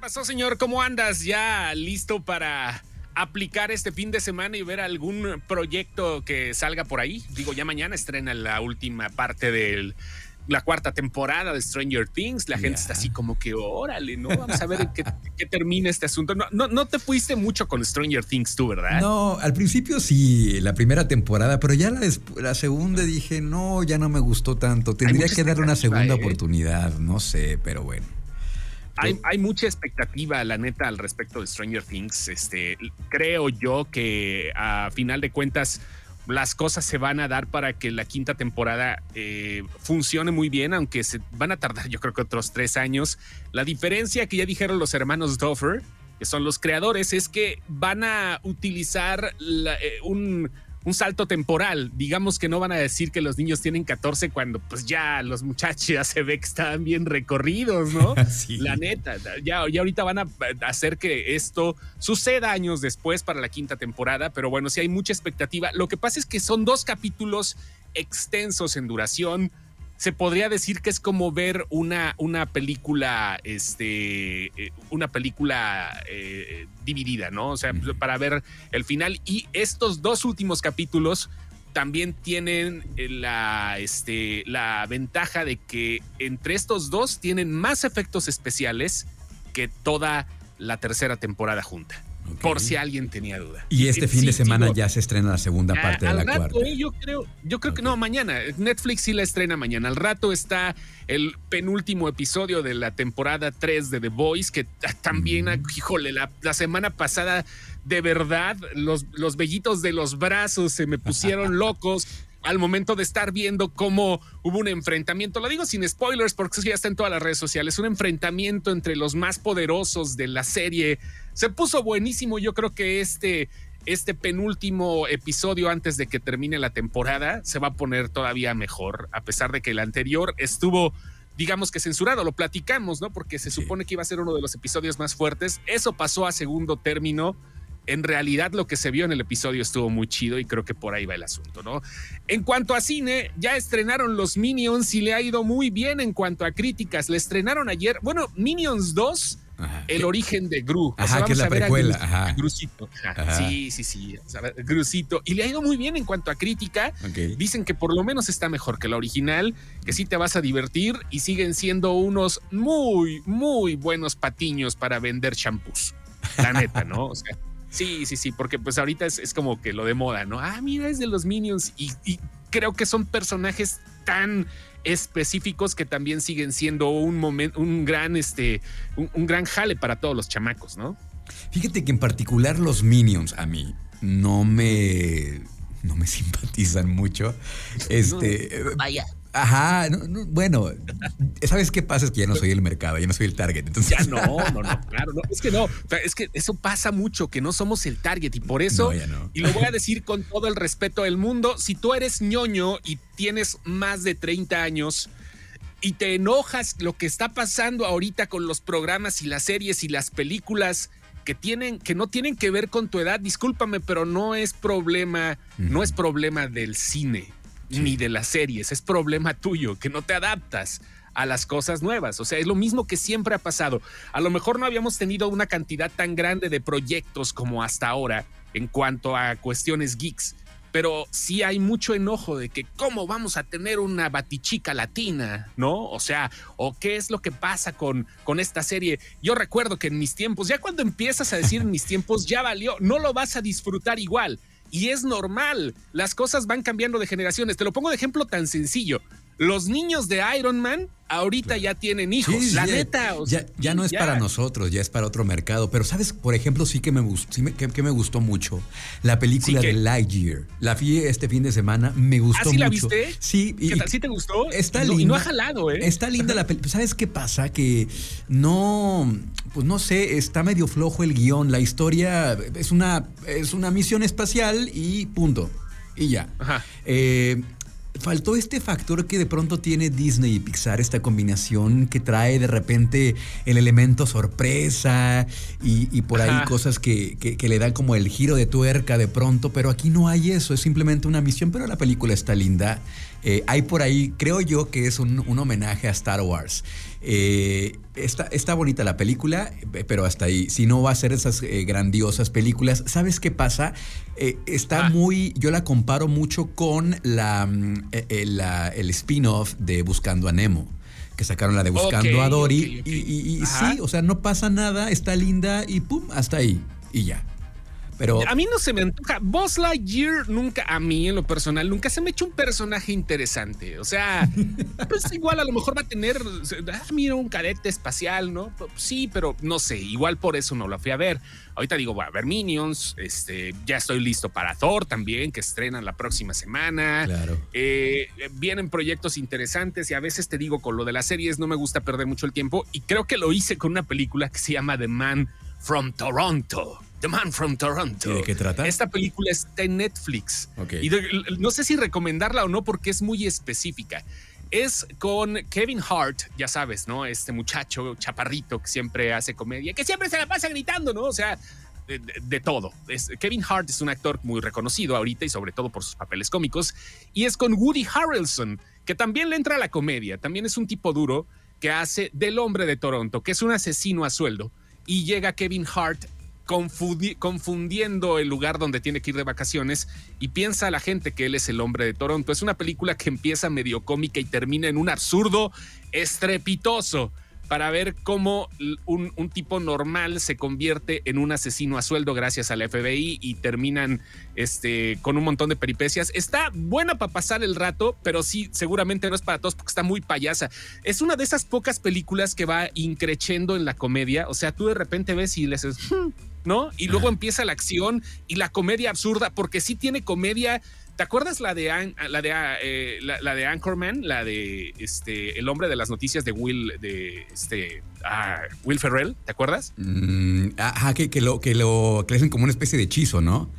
pasó, señor? ¿Cómo andas? ¿Ya listo para aplicar este fin de semana y ver algún proyecto que salga por ahí? Digo, ya mañana estrena la última parte de la cuarta temporada de Stranger Things. La gente está así como que, órale, ¿no? Vamos a ver qué, qué termina este asunto. No, no, no, te fuiste mucho con Stranger Things tú, ¿verdad? No, al principio sí, la primera temporada, pero ya la, la segunda dije, no, ya no me gustó tanto. Tendría que darle una segunda ¿eh? oportunidad, no sé, pero bueno. Hay, mucha expectativa, la neta, al respecto de Stranger Things. Este, creo yo que a final de cuentas las cosas se van a dar para que la quinta temporada eh, funcione muy bien, aunque se van a tardar yo creo que otros tres años. La diferencia que ya dijeron los hermanos Duffer, que son los creadores, es que van a utilizar eh, un un salto temporal. Digamos que no van a decir que los niños tienen 14 cuando pues ya los muchachos ya se ve que están bien recorridos, ¿no? La neta, ya, ya ahorita van a hacer que esto suceda años después para la quinta temporada, pero bueno, sí hay mucha expectativa. Lo que pasa es que son dos capítulos extensos en duración se podría decir que es como ver una, una película, este, eh, una película eh, dividida, ¿no? O sea, para ver el final. Y estos dos últimos capítulos también tienen la, este, la ventaja de que entre estos dos tienen más efectos especiales que toda la tercera temporada junta. Por si alguien tenía duda. Y este fin de semana ya se estrena la segunda parte de la cuarta. Eh, yo creo, yo creo que no, mañana. Netflix sí la estrena mañana. Al rato está el penúltimo episodio de la temporada 3 de The Voice, que también, mm. híjole, la, semana pasada, de verdad, los, los vellitos de los brazos se me pusieron locos al momento de estar viendo cómo hubo un enfrentamiento, lo digo sin spoilers porque eso ya está en todas las redes sociales, un enfrentamiento entre los más poderosos de la serie. Se puso buenísimo, yo creo que este, este penúltimo episodio antes de que termine la temporada se va a poner todavía mejor, a pesar de que el anterior estuvo digamos que censurado, lo platicamos, ¿no? Porque se supone que iba a ser uno de los episodios más fuertes. Eso pasó a segundo término en realidad lo que se vio en el episodio estuvo muy chido y creo que por ahí va el asunto, ¿no? En cuanto a cine, ya estrenaron los Minions y le ha ido muy bien en cuanto a críticas. Le estrenaron ayer, bueno, Minions 2. el origen de Gru. Ajá, que es la precuela. Ajá. Grusito. Sí, sí, sí. Grusito. Y le ha ido muy bien en cuanto a crítica. Dicen que por lo menos está mejor que la original, que sí te vas a divertir y siguen siendo unos muy, muy buenos patiños para vender champús. La neta, ¿no? O sea, Sí, sí, sí, porque pues ahorita es, como que lo de moda, ¿no? Ah, mira, es de los Minions y, creo que son personajes tan específicos que también siguen siendo un momento, un gran, este, un, gran jale para todos los chamacos, ¿no? Fíjate que en particular los Minions a mí no me no me simpatizan mucho. Este, vaya. Ajá, bueno, ¿sabes qué pasa? Es que ya no soy el mercado, ya no soy el target. Entonces... Ya no, no, no, claro, no, es que no, es que eso pasa mucho, que no somos el target y por eso, y lo voy a decir con todo el respeto del mundo, si tú eres ñoño y tienes más de 30 años y te enojas lo que está pasando ahorita con los programas y las series y las películas que tienen, que no tienen que ver con tu edad, discúlpame, pero no es problema, no es problema del cine ni de las series, es problema tuyo, que no te adaptas a las cosas nuevas. O sea, es lo mismo que siempre ha pasado. A lo mejor no habíamos tenido una cantidad tan grande de proyectos como hasta ahora en cuanto a cuestiones geeks, pero sí hay mucho enojo de que cómo vamos a tener una batichica latina, ¿no? O sea, o qué es lo que pasa con, con esta serie. Yo recuerdo que en mis tiempos, ya cuando empiezas a decir en mis tiempos, ya valió, no lo vas a disfrutar igual. Y es normal, las cosas van cambiando de generaciones. Te lo pongo de ejemplo tan sencillo. Los niños de Iron Man ahorita ya tienen hijos. la neta. ya, no es para nosotros, ya es para otro mercado. Pero, ¿sabes? Por ejemplo, sí que me, sí que, me gustó mucho la película de Lightyear. La vi este fin de semana, me gustó ¿Ah, sí mucho. la viste? Sí. ¿Qué tal? ¿Sí te gustó? Está linda. Y no ha jalado, ¿eh? Está linda la película. ¿Sabes qué pasa? Que no, pues no sé, está medio flojo el guion. La historia es una, es una misión espacial y punto. Y ya. Ajá. Eh, faltó este factor que de pronto tiene Disney y Pixar, esta combinación que trae de repente el elemento sorpresa y, por ahí cosas que, le dan como el giro de tuerca de pronto, pero aquí no hay eso, es simplemente una misión, pero la película está linda. Eh, hay por ahí, creo yo que es un, homenaje a Star Wars. Eh, está, bonita la película, pero hasta ahí. Si no va a ser esas eh, grandiosas películas, ¿sabes qué pasa? está ah. muy. Yo la comparo mucho con la, mm, el spin-off de Buscando a Nemo que sacaron la de Buscando a Dory. Y, sí, o sea, no pasa nada, está linda y pum, hasta ahí. Y ya. Pero... A mí no se me antoja. Buzz Lightyear nunca, a mí en lo personal, nunca se me ha hecho un personaje interesante. O sea, pues igual a lo mejor va a tener, ah, mira, un cadete espacial, ¿no? Sí, pero no sé, igual por eso no lo fui a ver. Ahorita digo, voy a ver Minions, este, ya estoy listo para Thor también, que estrenan la próxima semana. Claro. Eh, vienen proyectos interesantes y a veces te digo, con lo de las series no me gusta perder mucho el tiempo y creo que lo hice con una película que se llama The Man from Toronto. The Man from Toronto. de qué trata? Esta película está en Netflix. Y no sé si recomendarla o no porque es muy específica. Es con Kevin Hart, ya sabes, ¿no? Este muchacho chaparrito que siempre hace comedia, que siempre se la pasa gritando, ¿no? O sea, de, todo. Kevin Hart es un actor muy reconocido ahorita y sobre todo por sus papeles cómicos. Y es con Woody Harrelson, que también le entra a la comedia. También es un tipo duro que hace del hombre de Toronto, que es un asesino a sueldo. Y llega Kevin Hart confundiendo el lugar donde tiene que ir de vacaciones y piensa a la gente que él es el hombre de Toronto. Es una película que empieza medio cómica y termina en un absurdo estrepitoso para ver cómo un, tipo normal se convierte en un asesino a sueldo gracias al FBI y terminan este, con un montón de peripecias. Está buena para pasar el rato, pero sí, seguramente no es para todos porque está muy payasa. Es una de esas pocas películas que va increchendo en la comedia. O sea, tú de repente ves y les dices, hmm", ¿no? Y luego empieza la acción y la comedia absurda, porque sí tiene comedia ¿Te acuerdas la de la de eh, la, de Anchorman, la de este el hombre de las noticias de Will de este ah, Will Ferrell? ¿Te acuerdas? Mm, ajá, que, que, lo que lo que hacen como una especie de hechizo, ¿no?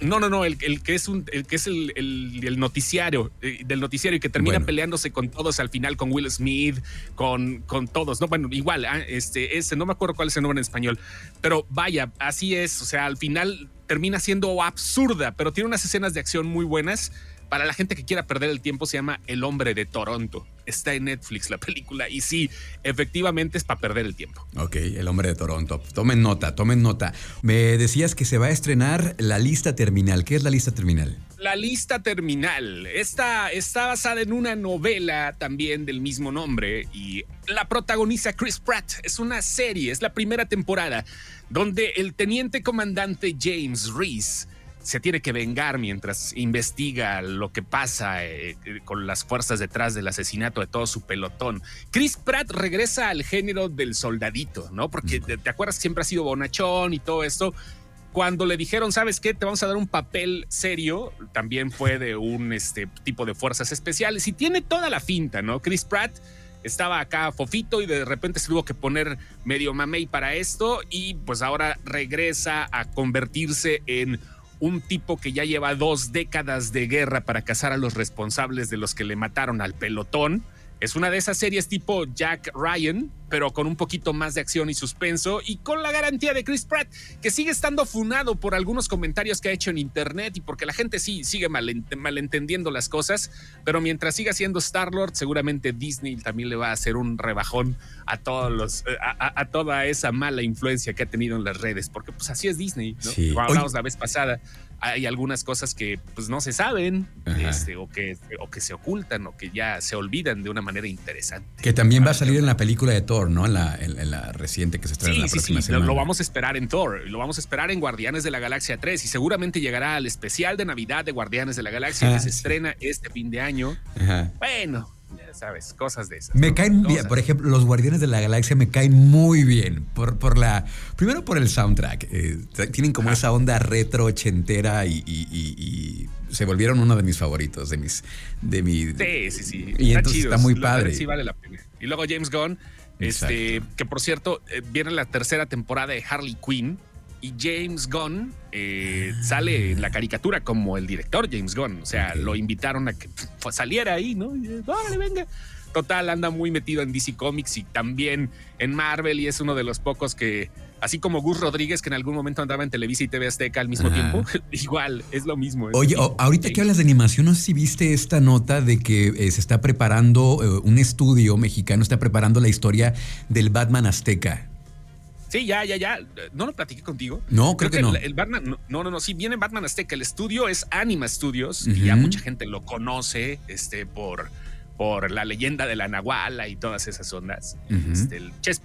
No, no, no, el, que es un, el que es el, el, noticiario, eh, del noticiario y que termina peleándose con todos al final, con Will Smith, con, con todos, no, bueno, igual, ah, este, ese, no me acuerdo cuál es el nombre en español, pero vaya, así es, o sea, al final termina siendo absurda, pero tiene unas escenas de acción muy buenas. Para la gente que quiera perder el tiempo, se llama El hombre de Toronto. Está en Netflix la película y sí, efectivamente es para perder el tiempo. Ok, El hombre de Toronto. Tomen nota, tomen nota. Me decías que se va a estrenar La lista terminal. ¿Qué es la lista terminal? La lista terminal. Esta está basada en una novela también del mismo nombre y la protagoniza Chris Pratt. Es una serie, es la primera temporada donde el teniente comandante James Reese se tiene que vengar mientras investiga lo que pasa eh, eh, con las fuerzas detrás del asesinato de todo su pelotón. Chris Pratt regresa al género del soldadito, ¿no? Porque te, acuerdas siempre ha sido bonachón y todo esto. Cuando le dijeron, ¿sabes qué? Te vamos a dar un papel serio, también fue de un este, tipo de fuerzas especiales y tiene toda la finta, ¿no? Chris Pratt estaba acá fofito y de repente se tuvo que poner medio mamey para esto y pues ahora regresa a convertirse en un tipo que ya lleva dos décadas de guerra para cazar a los responsables de los que le mataron al pelotón es una de esas series tipo Jack Ryan, pero con un poquito más de acción y suspenso y con la garantía de Chris Pratt, que sigue estando funado por algunos comentarios que ha hecho en internet y porque la gente sí sigue malentendiendo las cosas, pero mientras siga siendo Star-Lord, seguramente Disney también le va a hacer un rebajón a todos los a, toda esa mala influencia que ha tenido en las redes, porque pues así es Disney, ¿no? hablamos la vez pasada hay algunas cosas que pues no se saben este, o, que, o que se ocultan o que ya se olvidan de una manera interesante. Que también va a salir en la película de Thor, ¿no? En la, en, la reciente que se estrena la próxima sí, Lo, lo, vamos a esperar en Thor, lo vamos a esperar en Guardianes de la Galaxia 3 y seguramente llegará al especial de Navidad de Guardianes de la Galaxia que ah, se estrena este fin de año. Bueno, sabes, cosas de esas. Me caen bien, por ejemplo, los Guardianes de la Galaxia me caen muy bien. Por, por la. Primero por el soundtrack. Eh, tienen como esa onda retro ochentera y, se volvieron uno de mis favoritos, de mis. De mi, sí, sí, sí. Y está entonces está muy padre. Sí, vale la pena. Y luego James Gunn, este, que por cierto, eh, viene la tercera temporada de Harley Quinn y James Gunn eh, sale en la caricatura como el director James Gunn. O sea, lo invitaron a que saliera ahí, ¿no? Y, venga. total, anda muy metido en DC Comics y también en Marvel y es uno de los pocos que, así como Gus Rodríguez, que en algún momento andaba en Televisa y TV Azteca al mismo tiempo, igual, es lo mismo. Oye, ahorita que hablas de animación, no sé si viste esta nota de que eh, se está preparando, eh, un estudio mexicano está preparando la historia del Batman Azteca. Sí, ya, ya, ya. ¿No lo platiqué contigo? No, creo, que, no. El, Batman, no, no, no, sí, viene Batman Azteca. El estudio es Anima Studios y ya mucha gente lo conoce este, por, por la leyenda de la Nahuala y todas esas ondas. este,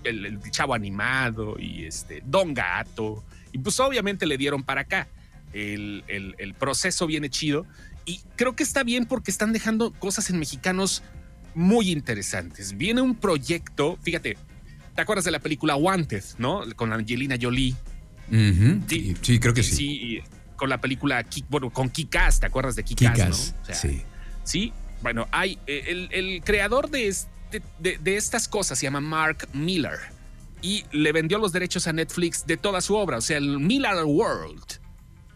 el, chavo animado y este, Don Gato. Y pues obviamente le dieron para acá. El, el proceso viene chido y creo que está bien porque están dejando cosas en mexicanos muy interesantes. Viene un proyecto, fíjate, ¿Te acuerdas de la película Wanted, no? Con Angelina Jolie. sí, sí, creo que sí. Sí, con la película, bueno, con Kikas, ¿te acuerdas de Kikas? ¿no? sí. Sí, bueno, hay eh, el, creador de, este, de, estas cosas se llama Mark Miller y le vendió los derechos a Netflix de toda su obra, o sea, el Miller World.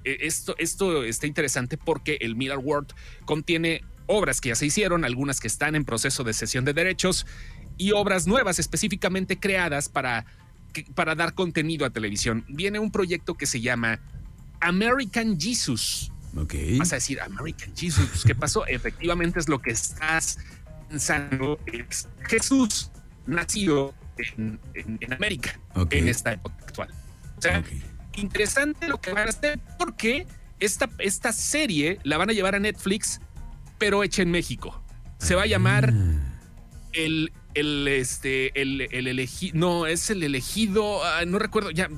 E, esto, esto está interesante porque el Miller World contiene obras que ya se hicieron, algunas que están en proceso de cesión de derechos y obras nuevas específicamente creadas para, para dar contenido a televisión. Viene un proyecto que se llama American Jesus. Ok. Vas a decir, American Jesus, ¿qué pasó? Efectivamente es lo que estás pensando, es Jesús nacido en, América en esta época actual. O sea, interesante lo que van a hacer porque esta, esta serie la van a llevar a Netflix, pero hecha en México. Se va a llamar ah. El el este el, elegido no es el elegido ah, no recuerdo ya,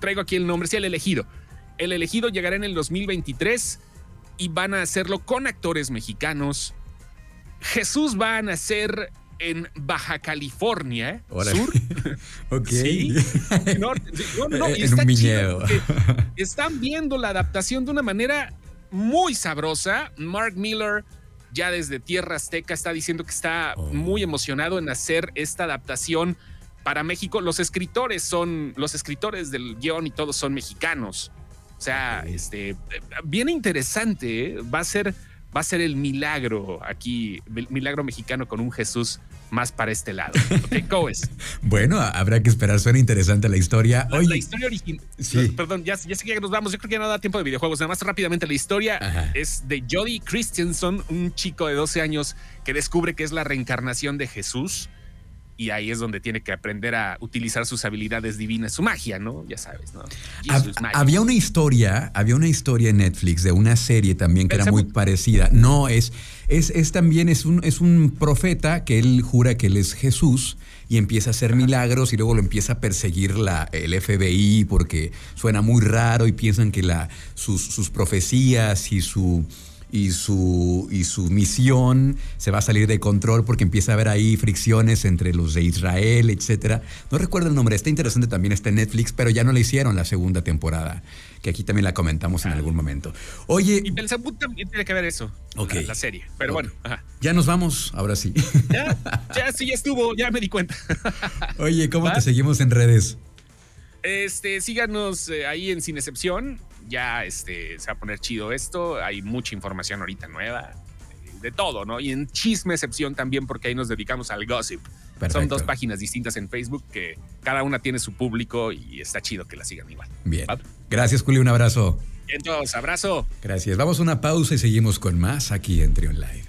traigo aquí el nombre sí el elegido. El elegido llegará en el 2023 y van a hacerlo con actores mexicanos. Jesús va a nacer en Baja California Sur. Ok. Sí. No, no, y está chido están viendo la adaptación de una manera muy sabrosa. Mark Miller ya desde Tierra Azteca está diciendo que está oh. muy emocionado en hacer esta adaptación para México. Los escritores son, los escritores del guion y todos son mexicanos. O sea, este, bien interesante, ¿eh? va a ser, va a ser el milagro aquí, el milagro mexicano con un Jesús más para este lado. ¿Cómo es? bueno, habrá que esperar. Suena interesante la historia. La, la historia original. Sí. Perdón, ya, sé que nos vamos. Yo creo que ya no da tiempo de videojuegos. Nada más rápidamente, la historia es de Jody Christensen, un chico de 12 años que descubre que es la reencarnación de Jesús y ahí es donde tiene que aprender a utilizar sus habilidades divinas, su magia, ¿no? Ya sabes, ¿no? había una historia, había una historia en Netflix de una serie también que era muy parecida. No, es, es, es también, es un, es un profeta que él jura que él es Jesús y empieza a hacer milagros y luego lo empieza a perseguir la, el FBI porque suena muy raro y piensan que la, sus, sus profecías y su y su, y su misión se va a salir de control porque empieza a haber ahí fricciones entre los de Israel, etcétera. No recuerdo el nombre, está interesante también, está en Netflix, pero ya no le hicieron la segunda temporada, que aquí también la comentamos en algún momento. Oye. Y Belzebub también tiene que ver eso, la, serie, pero bueno. Ya nos vamos, ahora sí. Ya, ya sí, ya estuvo, ya me di cuenta. Oye, ¿cómo te seguimos en redes? Este, síganos eh, ahí en Sin Excepción ya este, se va a poner chido esto. Hay mucha información ahorita nueva, de todo, ¿no? Y en chisme excepción también, porque ahí nos dedicamos al gossip. Son dos páginas distintas en Facebook que cada una tiene su público y está chido que la sigan igual. Bien. Gracias, Julio. Un abrazo. Entonces, abrazo. Gracias. Vamos a una pausa y seguimos con más aquí en Trion Live.